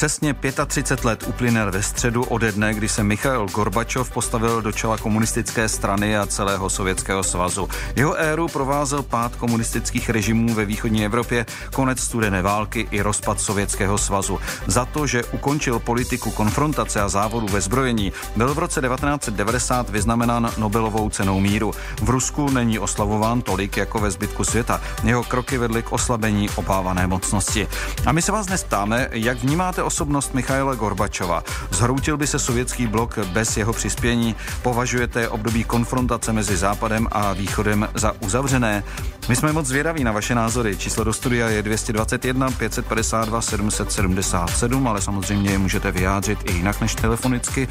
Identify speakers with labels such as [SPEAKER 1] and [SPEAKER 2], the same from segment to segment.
[SPEAKER 1] Přesně 35 let uplyne ve středu ode dne, kdy se Michail Gorbačov postavil do čela komunistické strany a celého Sovětského svazu. Jeho éru provázel pád komunistických režimů ve východní Evropě, konec studené války i rozpad Sovětského svazu. Za to, že ukončil politiku konfrontace a závodu ve zbrojení, byl v roce 1990 vyznamenán Nobelovou cenou míru. V Rusku není oslavován tolik jako ve zbytku světa. Jeho kroky vedly k oslabení obávané mocnosti. A my se vás dnes ptáme, jak vnímáte osobnost Michaila Gorbačova? Zhroutil by se sovětský blok bez jeho přispění? Považujete období konfrontace mezi Západem a Východem za uzavřené? My jsme moc zvědaví na vaše názory. Číslo do studia je 221 552 777, ale samozřejmě je můžete vyjádřit i jinak než telefonicky,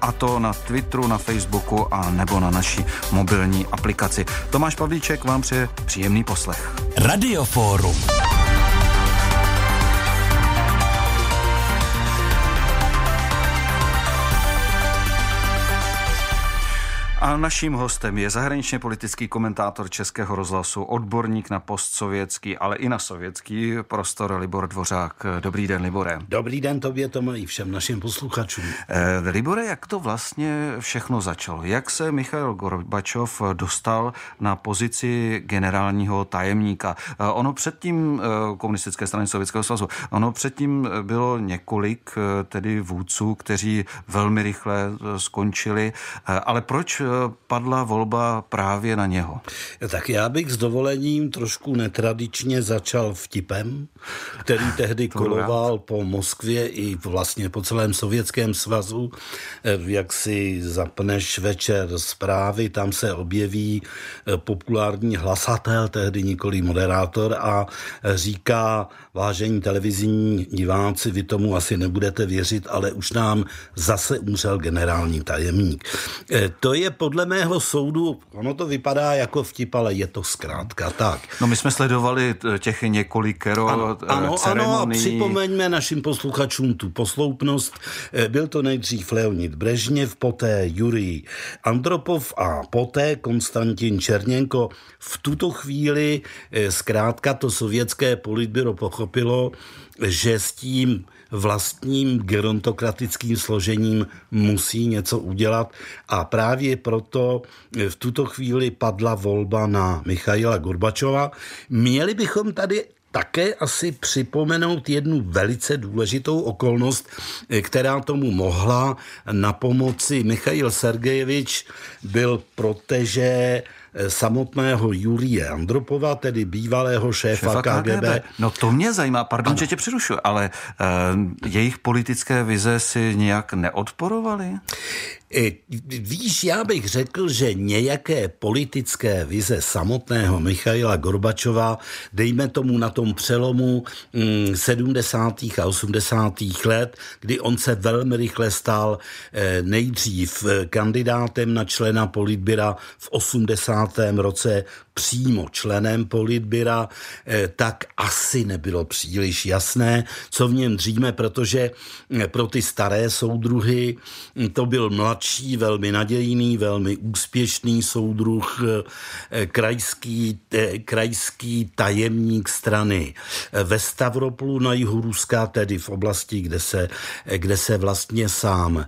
[SPEAKER 1] a to na Twitteru, na Facebooku a nebo na naší mobilní aplikaci. Tomáš Pavlíček vám přeje příjemný poslech. Radioforum. A naším hostem je zahraničně politický komentátor Českého rozhlasu, odborník na postsovětský, ale i na sovětský prostor Libor Dvořák. Dobrý den, Libore.
[SPEAKER 2] Dobrý den tobě, Toma, i všem našim posluchačům.
[SPEAKER 1] Eh, Libore, jak to vlastně všechno začalo? Jak se Michail Gorbačov dostal na pozici generálního tajemníka? Eh, ono předtím eh, komunistické strany Sovětského svazu, ono předtím bylo několik tedy vůdců, kteří velmi rychle skončili, ale proč padla volba právě na něho?
[SPEAKER 2] Tak já bych s dovolením trošku netradičně začal vtipem, který tehdy koloval po Moskvě i vlastně po celém Sovětském svazu. Eh, jak si zapneš večer zprávy, tam se objeví eh, populární hlasatel, tehdy nikoli moderátor a říká, vážení televizní diváci, vy tomu asi nebudete věřit, ale už nám zase umřel generální tajemník. Eh, to je podle mého soudu, ono to vypadá jako vtip, ale je to zkrátka tak.
[SPEAKER 1] No my jsme sledovali těch několikero
[SPEAKER 2] ano, ano, ano, a připomeňme našim posluchačům tu posloupnost. Eh, byl to nejdřív Leonid Brežněv, poté Jurij Andropov a poté Konstantin Černěnko. V tuto chvíli eh, zkrátka to sovětské politbyro pochopilo, že s tím vlastním gerontokratickým složením musí něco udělat a právě proto v tuto chvíli padla volba na Michaila Gorbačova. Měli bychom tady také asi připomenout jednu velice důležitou okolnost, která tomu mohla na pomoci. Michail Sergejevič byl proteže Eh, samotného Julie Andropova, tedy bývalého šéfa, šéfa KGB. KGB.
[SPEAKER 1] No to mě zajímá, pardon, ano. že tě přerušu, ale uh, jejich politické vize si nějak neodporovaly?
[SPEAKER 2] Víš, já bych řekl, že nějaké politické vize samotného Michaila Gorbačova, dejme tomu na tom přelomu 70. Mm, a 80. let, kdy on se velmi rychle stal eh, nejdřív eh, kandidátem na člena politbyra v 80. roce přímo členem politbyra, eh, tak asi nebylo příliš jasné, co v něm dříme, protože pro ty staré soudruhy hm, to byl mladší mladší, velmi nadějný, velmi úspěšný soudruh, eh, krajský, eh, krajský tajemník strany ve Stavropolu na jihu Ruska, tedy v oblasti, kde se, kde se vlastně sám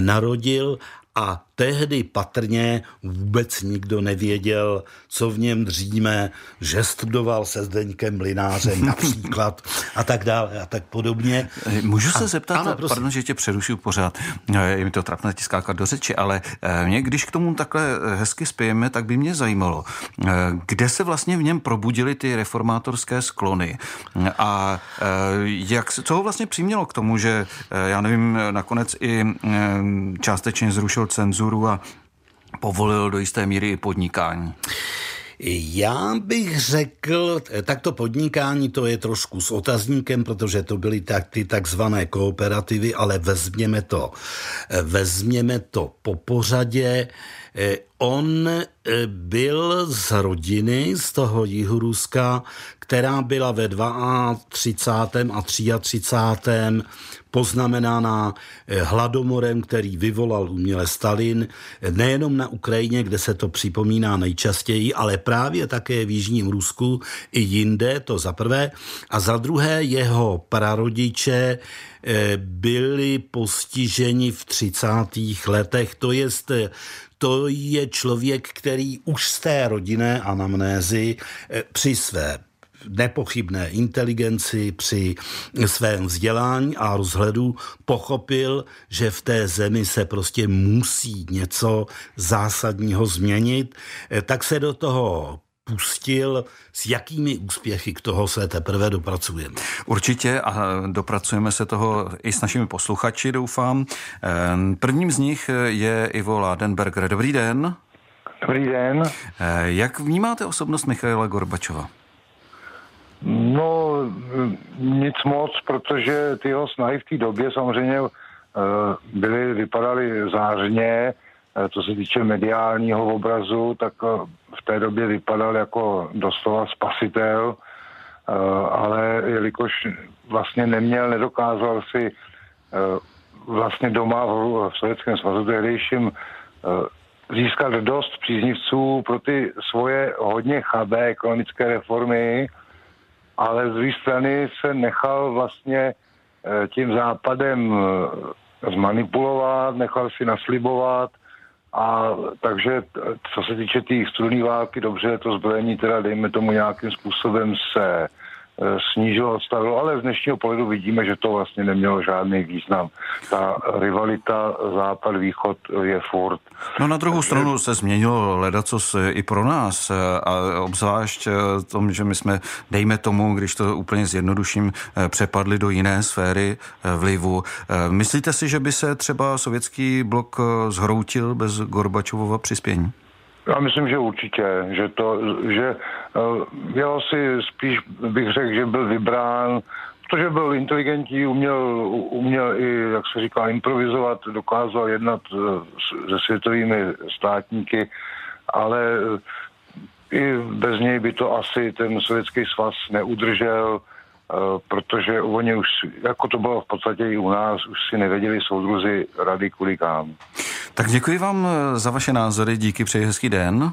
[SPEAKER 2] narodil. A tehdy patrně vůbec nikdo nevěděl, co v něm dříme, že studoval se Zdeňkem Mlinářem například a tak dále a tak podobně.
[SPEAKER 1] Můžu se a, zeptat, ano, pardon, že tě přerušuju pořád, je mi to trapné tiskákat do řeči, ale eh, mě, když k tomu takhle eh, hezky spějeme, tak by mě zajímalo, eh, kde se vlastně v něm probudily ty reformátorské sklony? A jak, co ho vlastně přimělo k tomu, že já nevím, nakonec i částečně zrušil cenzuru cenzuru a povolil do jisté míry i podnikání.
[SPEAKER 2] Já bych řekl, tak to podnikání to je trošku s otazníkem, protože to byly tak, ty takzvané kooperativy, ale vezměme to, vezměme to po pořadě. On byl z rodiny z toho jihu Ruska, která byla ve 32. a 33 poznamenána eh, hladomorem, který vyvolal uměle Stalin, nejenom na Ukrajině, kde se to připomíná nejčastěji, ale právě také v Jižním Rusku i jinde, to za prvé. A za druhé jeho prarodiče eh, byli postiženi v 30. letech, to jest to je člověk, který už z té rodinné anamnézy eh, při své nepochybné inteligenci, při svém vzdělání a rozhledu pochopil, že v té zemi se prostě musí něco zásadního změnit, eh, tak se do toho pustil, s jakými úspěchy k toho se teprve dopracujeme.
[SPEAKER 1] Určitě a dopracujeme se toho i s našimi posluchači, doufám. Eh, prvním z nich je Ivo Ládenberger. Dobrý den.
[SPEAKER 3] Dobrý den.
[SPEAKER 1] Eh, jak vnímáte osobnost Michaila Gorbačova?
[SPEAKER 3] No, nic moc, protože ty jeho snahy v té době samozřejmě eh, byly, vypadaly zářně, co se týče mediálního obrazu, tak eh, v té době vypadal jako doslova spasitel, ale jelikož vlastně neměl, nedokázal si vlastně doma v Sovětském svazu tehdejším získat dost příznivců pro ty svoje hodně chabé ekonomické reformy, ale z druhé strany se nechal vlastně eh, tím západem eh, zmanipulovat, nechal si naslibovat a takže co se týče té studené války, dobře, to zbrojení teda dejme tomu nějakým způsobem se Eh, snížilo, odstavilo, ale z dnešního pohledu vidíme, že to vlastně nemělo žádný význam. Ta rivalita západ-východ je furt.
[SPEAKER 1] No na druhou stranu se změnilo ledacos i pro nás a obzvlášť eh, tom, že my jsme, dejme tomu, když to úplně zjednoduším, eh, přepadli do jiné sféry vlivu. Myslíte si, že by se třeba sovětský blok zhroutil bez Gorbačovova přispění?
[SPEAKER 3] Já myslím, že určitě, že to, že uh, jeho si spíš bych řekl, že byl vybrán, protože byl inteligentní, uměl, uměl i, jak se říká, improvizovat, dokázal jednat uh, se světovými státníky, ale uh, i bez něj by to asi ten sovětský svaz neudržel, protože oni už, jako to bylo v podstatě i u nás, už si nevěděli soudruzi rady kudy kam.
[SPEAKER 1] Tak děkuji vám eh, za vaše názory, díky, přeji hezký den.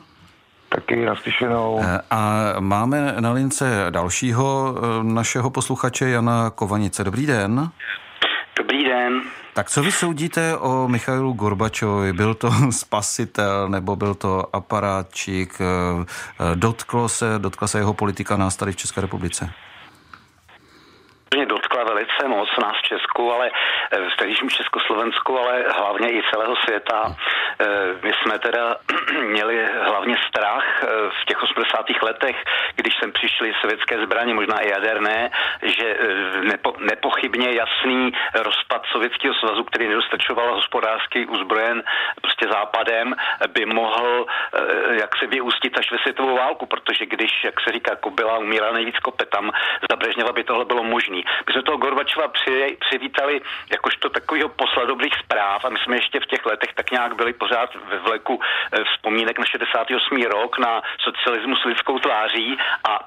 [SPEAKER 3] Taky naslyšenou.
[SPEAKER 1] Eh, a máme na lince dalšího eh, našeho posluchače Jana Kovanice. Dobrý den.
[SPEAKER 4] Dobrý den.
[SPEAKER 1] Tak co vy soudíte o Michailu Gorbačovi? Byl to spasitel nebo byl to aparátčík? Dotklo se, dotkla se jeho politika nás tady v České republice?
[SPEAKER 4] dotkla velice moc nás v Česku, ale eh, v tehdejším Československu, ale hlavně i celého světa. Eh, my jsme teda měli hlavně strach eh, v těch 80. letech, když sem přišly sovětské zbraně, možná i jaderné, že nepo, nepochybně jasný rozpad Sovětského svazu, který nedostačoval hospodářský uzbrojen prostě západem, by mohl jak se vyústit až ve světovou válku, protože když, jak se říká, kobila umírá nejvíc kopetam, za Brežněva by tohle bylo možné. My jsme toho Gorbačova při, přivítali jakožto takového posla dobrých zpráv a my jsme ještě v těch letech tak nějak byli pořád ve vleku eh, vzpomínek na 68. rok na socialismus lidskou tváří a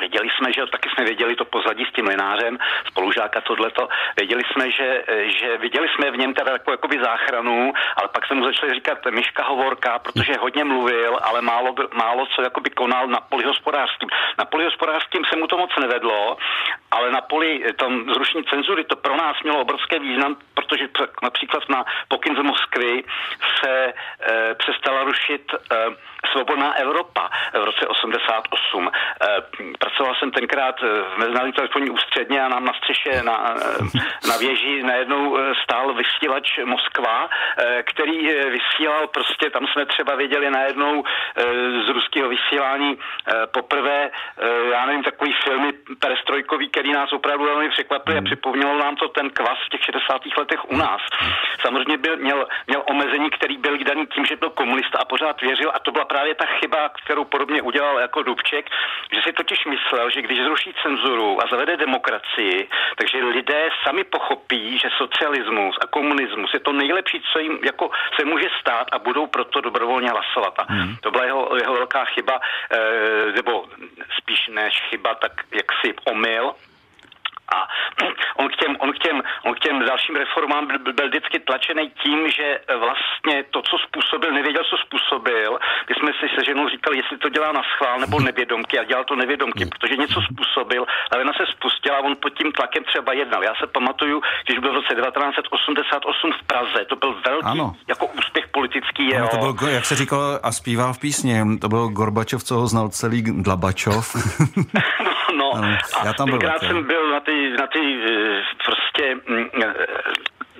[SPEAKER 4] Věděli jsme, že taky jsme věděli to pozadí s tím linářem, spolužáka tohleto. Věděli jsme, že, že viděli jsme v něm teda takovou jakoby záchranu, ale pak se mu začali říkat Myška Hovorka, protože hodně mluvil, ale málo, málo co jakoby konal na poli hospodářským. Na poli hospodářským se mu to moc nevedlo, ale na poli tom zrušení cenzury to pro nás mělo obrovský význam, protože například na pokyn z Moskvy se e, přestala rušit e, Svobodná Evropa v roce 88. E, pracoval jsem tenkrát eh, v Mezinárodní telefonní ústředně a nám na střeše na, eh, na věži najednou eh, stál vysílač Moskva, který vysílal prostě, tam jsme třeba věděli najednou z ruského vysílání poprvé, já nevím, takový filmy perestrojkový, který nás opravdu velmi překvapil a hmm. připomnělo nám to ten kvas v těch 60. letech u nás. Samozřejmě byl, měl, měl omezení, který byl daný tím, že byl komunista a pořád věřil a to byla právě ta chyba, kterou podobně udělal jako Dubček, že si totiž myslel, že když zruší cenzuru a zavede demokracii, takže lidé sami pochopí, že socialismus a komunismus je to nejlepší, co jim jako se může stát a budou proto dobrovolně hlasovat. A hmm. to byla jeho, jeho velká chyba, eh, nebo spíš než chyba, tak jaksi omyl, a on k těm, on k těm, on k těm dalším reformám byl, byl vždycky tlačený tím, že vlastně to, co způsobil, nevěděl, co způsobil. My jsme si se ženou říkali, jestli to dělá na schvál nebo nevědomky a dělal to nevědomky, hmm. protože něco způsobil, ale ona se spustila a on pod tím tlakem třeba jednal. Já se pamatuju, když byl v roce 1988 v Praze, to byl velký ano. jako úspěch politický jeho.
[SPEAKER 1] Ano, to byl, jak se říkalo a zpívá v písni, to byl Gorbačov, co ho znal celý Dlabačov.
[SPEAKER 4] no, no. Ano, já tam byl. jsem byl na ty, na ty eh, prostě mm, eh,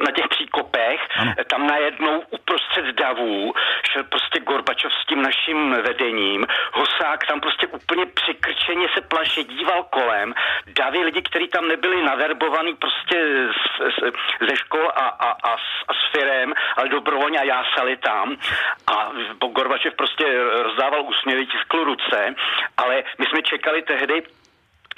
[SPEAKER 4] na těch příkopech, ano. tam najednou uprostřed davů šel prostě Gorbačov s tím naším vedením, Hosák tam prostě úplně přikrčeně se plaše díval kolem, davy lidi, kteří tam nebyli naverbovaní prostě z, z, ze škol a, a, a, a s firem, ale dobrovolně a jásali tam a Gorbačev prostě rozdával úsměvy, tiskl ruce, ale my jsme čekali tehdy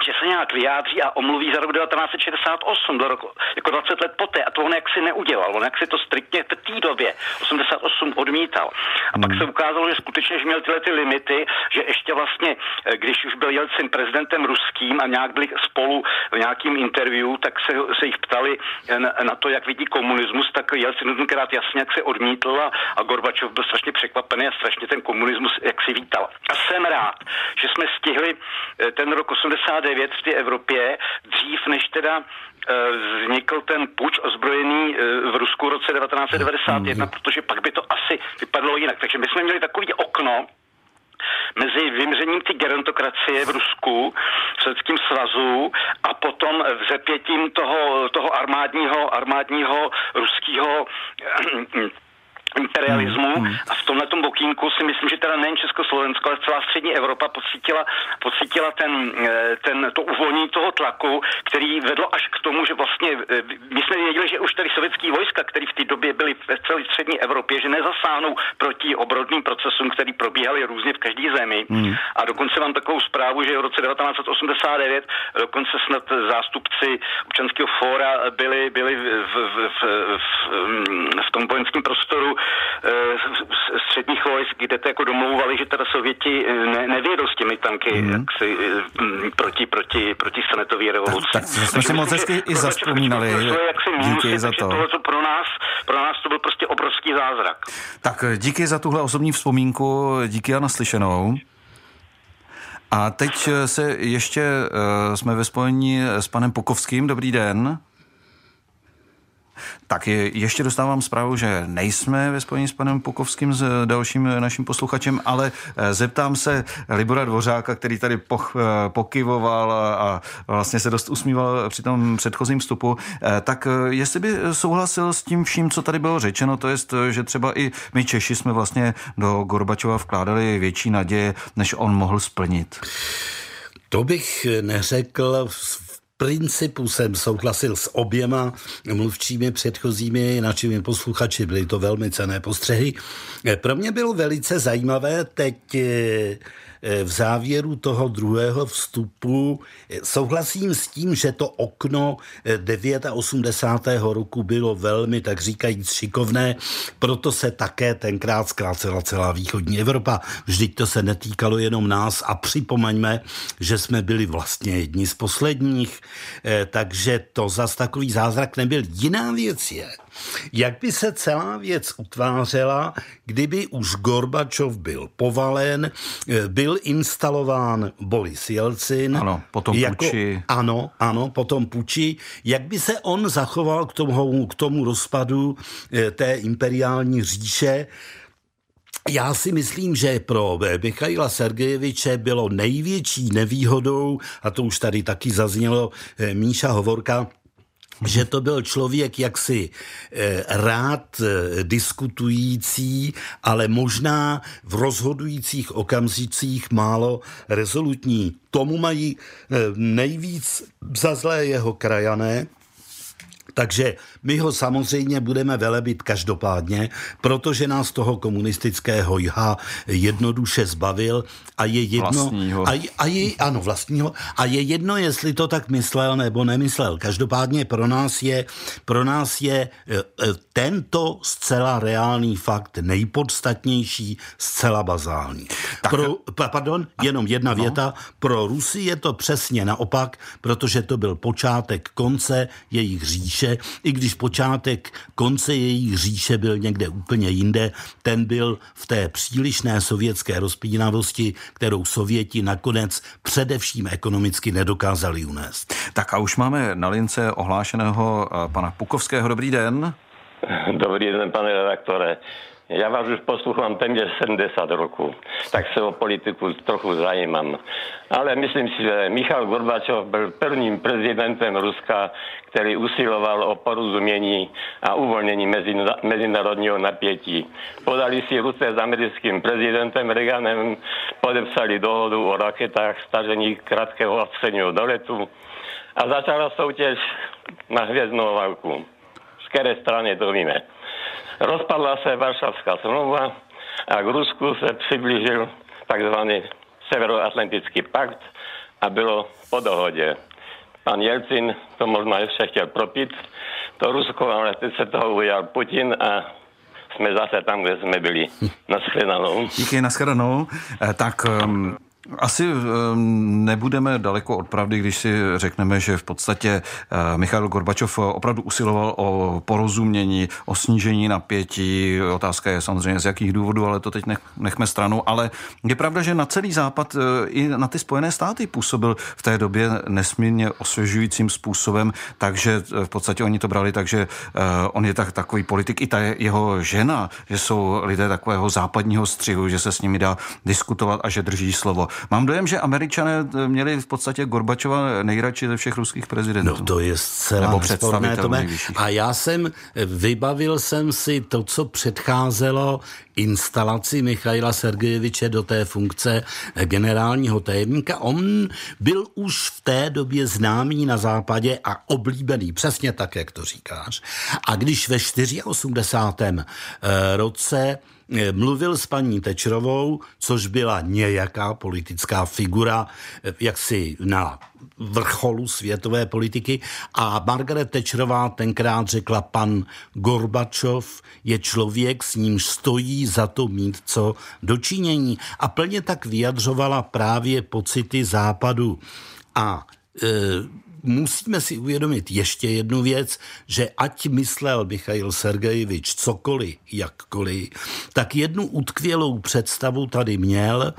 [SPEAKER 4] že se nějak vyjádří a omluví za rok 1968, do roku, jako 20 let poté. A to on jaksi neudělal. On jaksi to striktně v té době, 88, odmítal. A pak se hmm. ukázalo, že skutečně, že měl tyhle ty limity, že ještě vlastně, eh, když už byl Jelcin prezidentem ruským a nějak byli spolu v nějakým interview, tak se, se jich ptali na, na to, jak vidí komunismus, tak Jelcin tenkrát jasně jak se odmítl a, a Gorbačov byl strašně překvapený a strašně ten komunismus jak si vítal. A jsem rád, že jsme stihli eh, ten rok 89 9 v té Evropě, dřív než teda eh, vznikl ten puč ozbrojený eh, v Rusku v roce 1991, mm. protože pak by to asi vypadlo jinak. Takže my jsme měli takový okno, mezi vymřením ty gerontokracie v Rusku, v Sovětském svazu a potom vzepětím toho, toho armádního, armádního ruského imperialismu hmm, a v tomhle bokínku si myslím, že teda nejen Československo, ale celá střední Evropa pocítila, pocítila ten, eh, ten, to uvolnění toho tlaku, který vedlo až k tomu, že vlastně eh, my jsme věděli, že už tady sovětský vojska, které v té době byly v celé střední Evropě, že nezasáhnou proti obrodným procesům, který probíhaly různě v každé zemi. Hmm. A dokonce mám takovou zprávu, že v roce 1989 dokonce snad zástupci občanského fóra byli, byli v, v, v, v, v, v tom vojenském prostoru Eh, středních vojsk, kde to jako domlouvali, že teda Sověti eh, ne, nevědou s těmi tanky mm. jak si, eh, proti, proti, proti stanetové revoluci.
[SPEAKER 1] Tak, tak jsme si moc hezky i zaspomínali. Díky za to.
[SPEAKER 4] Tohle, co pro nás, pro nás to byl prostě obrovský zázrak.
[SPEAKER 1] Tak díky za tuhle osobní vzpomínku, díky a naslyšenou. A teď se ještě uh, jsme ve spojení s panem Pokovským. Dobrý den. Tak je, ještě dostávám zprávu, že nejsme ve spojení s panem Pukovským, s dalším naším posluchačem, ale eh, zeptám se Libora Dvořáka, který tady poch, eh, pokyvoval a vlastně se dost usmíval při tom předchozím vstupu, eh, tak jestli by souhlasil s tím vším, co tady bylo řečeno, to je, že třeba i my Češi jsme vlastně do Gorbačova vkládali větší naděje, než on mohl splnit.
[SPEAKER 2] To bych neřekl principu jsem souhlasil s oběma mluvčími předchozími našimi posluchači, byly to velmi cené postřehy. Pro mě bylo velice zajímavé teď eh, v závěru toho druhého vstupu eh, souhlasím s tím, že to okno 89. Eh, roku bylo velmi, tak říkajíc, šikovné, proto se také tenkrát zkrácela celá východní Evropa. Vždyť to se netýkalo jenom nás a připomeňme, že jsme byli vlastně jedni z posledních, takže to zas takový zázrak nebyl. Jiná věc je, jak by se celá věc utvářela, kdyby už Gorbačov byl povalen, eh, byl instalován Boris Jelcin.
[SPEAKER 1] Ano, potom jako, Puči.
[SPEAKER 2] Ano, ano, potom Puči. Jak by se on zachoval k tomu, k tomu rozpadu eh, té imperiální říše, já si myslím, že pro Michaila Sergejeviče bylo největší nevýhodou, a to už tady taky zaznělo eh, Míša Hovorka, že to byl člověk jaksi eh, rád eh, diskutující, ale možná v rozhodujících okamžicích málo rezolutní. Tomu mají eh, nejvíc za zlé jeho krajané, Takže my ho samozřejmě budeme velebit každopádně, protože nás toho komunistického jha jednoduše zbavil a je jedno... A, a je, ano, vlastního. A je jedno, jestli to tak myslel nebo nemyslel. Každopádně pro nás je, pro nás je e, e, tento zcela reálný fakt nejpodstatnější, zcela bazální. Tak, pro, pardon, jenom jedna no. věta. Pro Rusy je to přesně naopak, protože to byl počátek konce jejich říše, i když počátek konce jejich říše byl někde úplně jinde, ten byl v té přílišné sovětské rozpínavosti, kterou Sověti nakonec především ekonomicky nedokázali unést.
[SPEAKER 1] Tak a už máme na lince ohlášeného eh, pana Pukovského. Dobrý den.
[SPEAKER 5] Dobrý den, pane redaktore. Já vás už poslouchám téměř 70 roku, tak se o politiku trochu zajímám. Ale myslím si, že Michal Gorbačov byl prvním prezidentem Ruska, který usiloval o porozumění a uvolnění mezinárodního napětí. Podali si ruce s americkým prezidentem Reaganem, podepsali dohodu o raketách stažení krátkého a středního doletu a začala soutěž na hvězdnou válku. Z které strany to víme. Rozpadla se Varšavská smlouva a k Rusku se přiblížil takzvaný Severoatlantický pakt a bylo po dohodě. Pan Jelcin to možná ještě chtěl propít, to Rusko, ale teď se toho ujal Putin a jsme zase tam, kde jsme byli. Naschledanou.
[SPEAKER 1] Díky, naschledanou. Eh, tak um, asi ehm, nebudeme daleko od pravdy, když si řekneme, že v podstatě eh, Michal Gorbačov opravdu usiloval o porozumění, o snížení napětí. Otázka je samozřejmě z jakých důvodů, ale to teď nechme stranou. Ale je pravda, že na celý západ eh, i na ty Spojené státy působil v té době nesmírně osvěžujícím způsobem, takže eh, v podstatě oni to brali tak, že on je tak, takový politik. I ta jeho žena, že jsou lidé takového západního střihu, že se s nimi dá diskutovat a že drží slovo. Mám dojem, že američané eh, měli v podstatě Gorbačova nejradši ze všech ruských prezidentů.
[SPEAKER 2] No to je zcela Nebo představitelů A já jsem, eh, vybavil jsem si to, co předcházelo instalaci Michaila Sergejeviče do té funkce eh, generálního tajemníka. On byl už v té době známý na západě a oblíbený, přesně tak, jak to říkáš. A když ve 84. roce mluvil s paní Tečrovou, což byla nějaká politická figura, eh, jaksi na vrcholu světové politiky. A Margaret Thatcherová tenkrát řekla, pan Gorbačov je člověk, s nímž stojí za to mít co dočinění. A plně tak vyjadřovala právě pocity západu. A e, musíme si uvědomit ještě jednu věc, že ať myslel Michail Sergejevič cokoliv, jakkoliv, tak jednu utkvělou představu tady měl,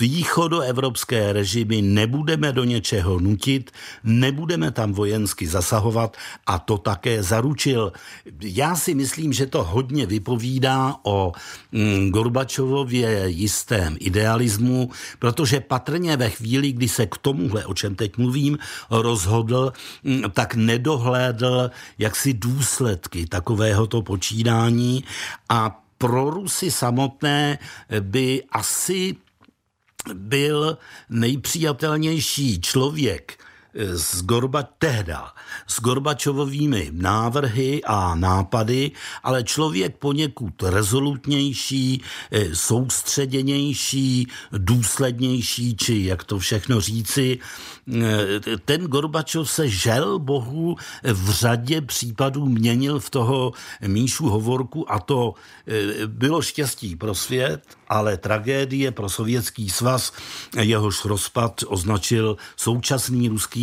[SPEAKER 2] východoevropské režimy nebudeme do něčeho nutit, nebudeme tam vojensky zasahovat a to také zaručil. Já si myslím, že to hodně vypovídá o mm, Gorbačovově jistém idealismu, protože patrně ve chvíli, kdy se k tomuhle, o čem teď mluvím, rozhodl, mm, tak nedohlédl jaksi důsledky takovéhoto počínání a pro Rusy samotné by asi byl nejpřijatelnější člověk s Gorba tehda, s Gorbačovovými návrhy a nápady, ale člověk poněkud rezolutnější, eh, soustředěnější, důslednější, či jak to všechno říci. Eh, ten Gorbačov se žel bohu v řadě případů měnil v toho Míšu Hovorku a to eh, bylo štěstí pro svět, ale tragédie pro sovětský svaz, jehož rozpad označil současný ruský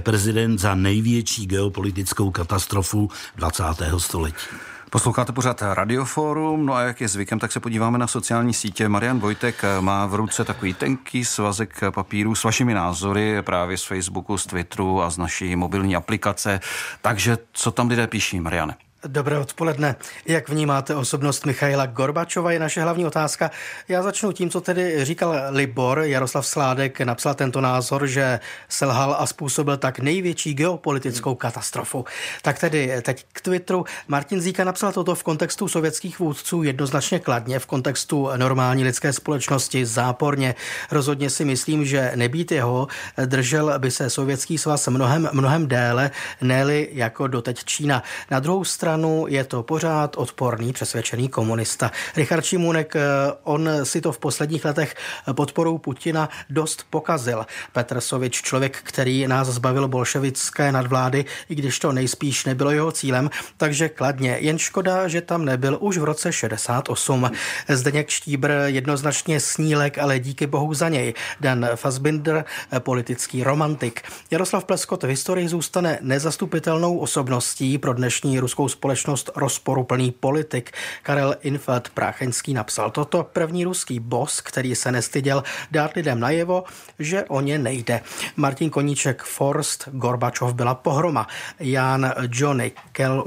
[SPEAKER 2] prezident za největší geopolitickou katastrofu 20. století.
[SPEAKER 1] Posloucháte pořád Radioforum, no a jak je zvykem, tak se podíváme na sociální sítě. Marian Vojtek má v ruce takový tenký svazek papíru s vašimi názory právě z Facebooku, z Twitteru a z naší mobilní aplikace. Takže co tam lidé píší, Mariane?
[SPEAKER 6] Dobré odpoledne. Jak vnímáte osobnost Michaila Gorbačova, je naše hlavní otázka. Já začnu tím, co tedy říkal Libor. Jaroslav Sládek napsal tento názor, že selhal a způsobil tak největší geopolitickou katastrofu. Tak tedy teď k Twitteru. Martin Zíka napsal toto v kontextu sovětských vůdců jednoznačně kladně, v kontextu normální lidské společnosti záporně. Rozhodně si myslím, že nebýt jeho, držel by se sovětský svaz mnohem, mnohem déle, ne jako doteď Čína. Na druhou stranu stranu je to pořád odporný, přesvědčený komunista. Richard Šimůnek, eh, on si to v posledních letech podporou Putina dost pokazil. Petr Sovič, člověk, který nás zbavil bolševické nadvlády, i když to nejspíš nebylo jeho cílem, takže kladně. Jen škoda, že tam nebyl už v roce 68. Zdeněk Štíbr jednoznačně snílek, ale díky bohu za něj. Dan Fassbinder, politický romantik. Jaroslav Pleskot v historii zůstane nezastupitelnou osobností pro dnešní ruskou společnost společnost rozporuplný politik. Karel Infeld Prácheňský napsal toto první ruský boss, který se nestyděl dát lidem najevo, že o ně nejde. Martin Koníček Forst, Gorbačov byla pohroma. Jan Johnny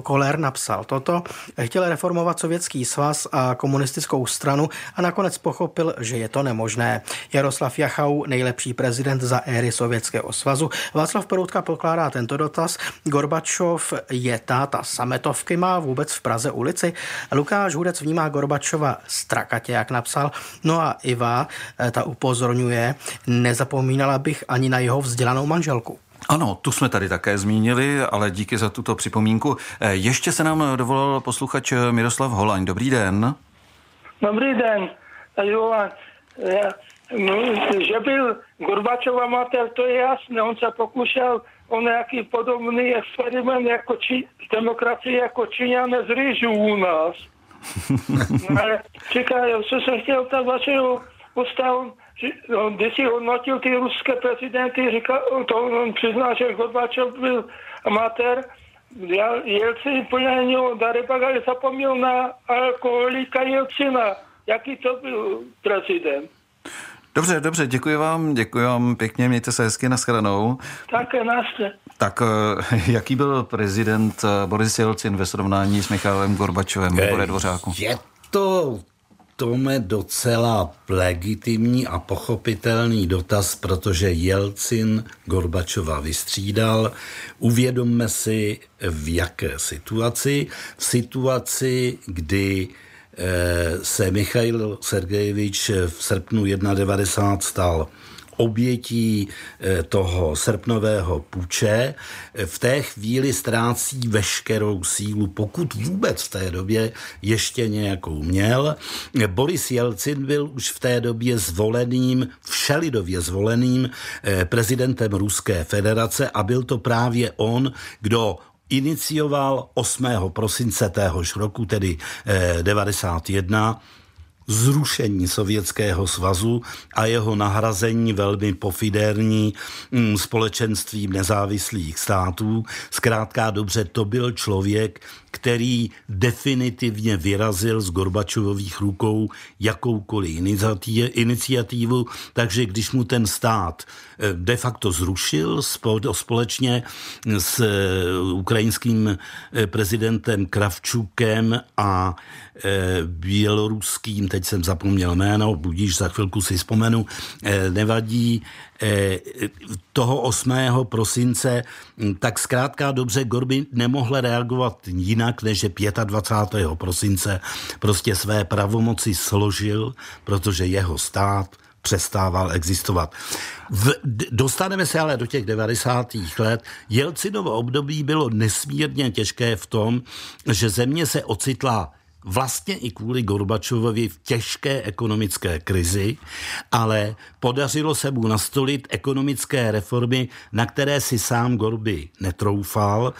[SPEAKER 6] Koller napsal toto. Chtěl reformovat sovětský svaz a komunistickou stranu a nakonec pochopil, že je to nemožné. Jaroslav Jachau, nejlepší prezident za éry Sovětského svazu. Václav Peroutka pokládá tento dotaz. Gorbačov je táta sametovky Škodovky má vůbec v Praze ulici? Lukáš Hudec vnímá Gorbačova strakatě, jak napsal. No a Iva eh, ta upozorňuje, nezapomínala bych ani na jeho vzdělanou manželku.
[SPEAKER 1] Ano, tu jsme tady také zmínili, ale díky za tuto připomínku. Eh, ještě se nám dovolal posluchač Miroslav Holaň. Dobrý den.
[SPEAKER 7] Dobrý den, Jovan. Že byl Gorbačova mater, to je jasné. On se pokoušel o nějaký podobný experiment jako či, demokracie jako Číňané z rýžu u nás. Ale čekaj, co jsem chtěl tak vašeho ústavu, on, když si hodnotil ty ruské prezidenty, říkal, to on přiznal, že Gorbačov byl amatér, Jelcin úplně něho ale zapomněl na alkoholika Jelcina. Jaký to byl prezident?
[SPEAKER 1] Dobře, dobře, děkuji vám, děkuji vám pěkně, mějte se hezky, nashledanou.
[SPEAKER 7] Také naště.
[SPEAKER 1] Tak eh, jaký byl prezident eh, Boris Jelcin ve srovnání s Michailem Gorbačovem, nebo Dvořáku?
[SPEAKER 2] Je to Tome docela legitimní a pochopitelný dotaz, protože Jelcin Gorbačova vystřídal. Uvědomme si, v jaké situaci. V situaci, kdy se Michail Sergejevič v srpnu 1.90 stal obětí eh, toho srpnového puče, eh, v té chvíli ztrácí veškerou sílu, pokud vůbec v té době ještě nějakou měl. Boris Jelcin byl už v té době zvoleným, všelidově zvoleným prezidentem Ruské federace a byl to právě on, kdo inicioval 8. prosince téhož roku, tedy 91, eh, zrušení Sovětského svazu a jeho nahrazení velmi pofidérní mm, společenstvím nezávislých států. Zkrátka dobře, to byl člověk, který definitivně vyrazil z Gorbačových rukou jakoukoliv iniciativu, takže když mu ten stát eh, de facto zrušil společně s eh, ukrajinským eh, prezidentem Kravčukem a běloruským, teď jsem zapomněl jméno, budíš, za chvilku si vzpomenu, nevadí, Eh, toho 8. prosince, hm, tak zkrátka dobře Gorby nemohl reagovat jinak, než že 25. prosince prostě své pravomoci složil, protože jeho stát přestával existovat. V, dostaneme se ale do těch 90. let. Jelcinovo období bylo nesmírně těžké v tom, že země se ocitla vlastně i kvůli Gorbačovovi v těžké ekonomické krizi, ale podařilo se mu nastolit ekonomické reformy, na které si sám Gorby netroufal.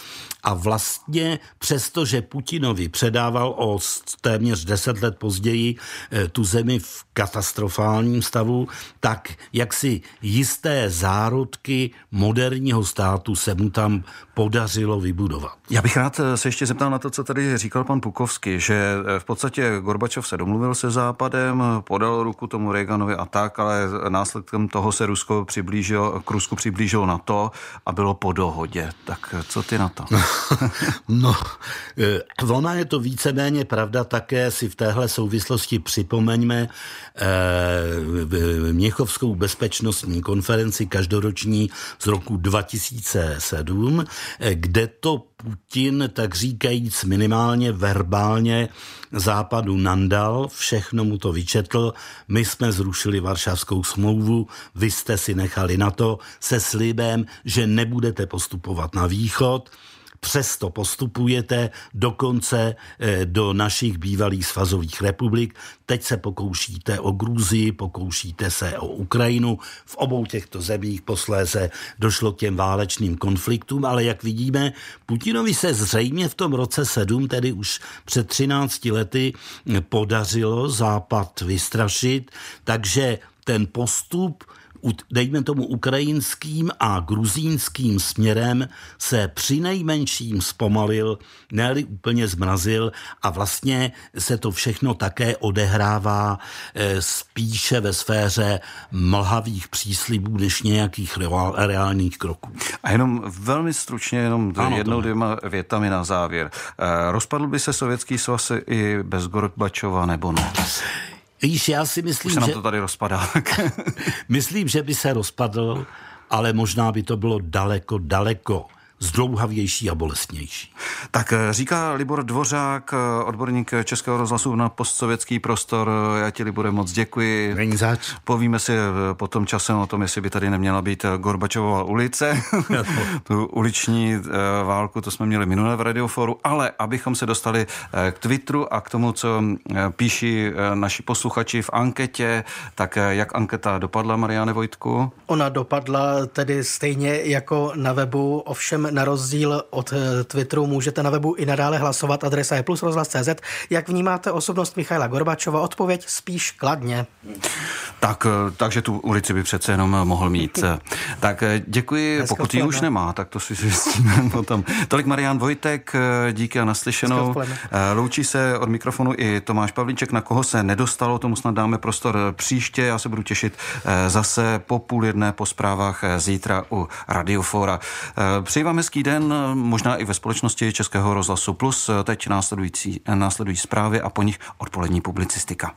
[SPEAKER 2] A vlastně přesto, že Putinovi předával o téměř deset let později eh, tu zemi v katastrofálním stavu, tak jak si jisté zárodky moderního státu se mu tam podařilo vybudovat.
[SPEAKER 1] Já bych rád eh, se ještě zeptal na to, co tady říkal pan Pukovský, že eh, v podstatě Gorbačov se domluvil se Západem, podal ruku tomu Reaganovi a tak, ale následkem toho se Rusko přiblížilo, k Rusku přiblížilo na to a bylo po dohodě. Tak co ty na to?
[SPEAKER 2] no, Ona je to víceméně pravda, také si v téhle souvislosti připomeňme Měchovskou bezpečnostní konferenci každoroční z roku 2007, kde to Putin, tak říkajíc minimálně verbálně západu nandal, všechno mu to vyčetl, my jsme zrušili Varšavskou smlouvu, vy jste si nechali na to se slibem, že nebudete postupovat na východ, přesto postupujete dokonce eh, do našich bývalých svazových republik. Teď se pokoušíte o Gruzii, pokoušíte se o Ukrajinu. V obou těchto zemích posléze došlo k těm válečným konfliktům, ale jak vidíme, Putinovi se zřejmě v tom roce 7, tedy už před 13 lety, podařilo Západ vystrašit, takže ten postup dejme tomu ukrajinským a gruzínským směrem se při nejmenším zpomalil, ne úplně zmrazil a vlastně se to všechno také odehrává eh, spíše ve sféře mlhavých příslibů než nějakých reálných kroků.
[SPEAKER 1] A jenom velmi stručně, jenom ano, jednou, dvěma větami na závěr. Eh, rozpadl by se Sovětský svaz i bez Gorbačova nebo ne?
[SPEAKER 2] Víš, já si myslím,
[SPEAKER 1] Už se nám to tady rozpadá.
[SPEAKER 2] myslím, že by se rozpadl, ale možná by to bylo daleko, daleko zdlouhavější a bolestnější.
[SPEAKER 1] Tak eh, říká Libor Dvořák, eh, odborník Českého rozhlasu na postsovětský prostor. Já ti, Libore, moc děkuji.
[SPEAKER 2] Není zač.
[SPEAKER 1] Povíme si eh, potom časem o tom, jestli by tady neměla být Gorbačová ulice. tu uliční válku, to jsme měli minulé v Radioforu, ale abychom se dostali k Twitteru a k tomu, co píší naši posluchači v anketě, tak jak anketa dopadla, Mariane Vojtku?
[SPEAKER 6] Ona dopadla tedy stejně jako na webu, ovšem na rozdíl od eh, Twitteru můžete na webu i nadále hlasovat. Adresa je plusrozhlas.cz. Jak vnímáte osobnost Michaila Gorbačova? Odpověď spíš kladně.
[SPEAKER 1] Tak, eh, takže tu ulici by přece jenom mohl mít. Tak eh, děkuji, Hezko pokud ji už nemá, tak to si zjistíme potom. Tolik Marian Vojtek, díky a naslyšenou. Loučí se od mikrofonu i Tomáš Pavlíček, na koho se nedostalo, tomu snad dáme prostor příště. Já se budu těšit zase po půl jedné po zprávách zítra u Radiofora. Přeji vám hezký den, možná i ve společnosti Českého rozhlasu Plus. Teď následující, následují zprávy a po nich odpolední publicistika.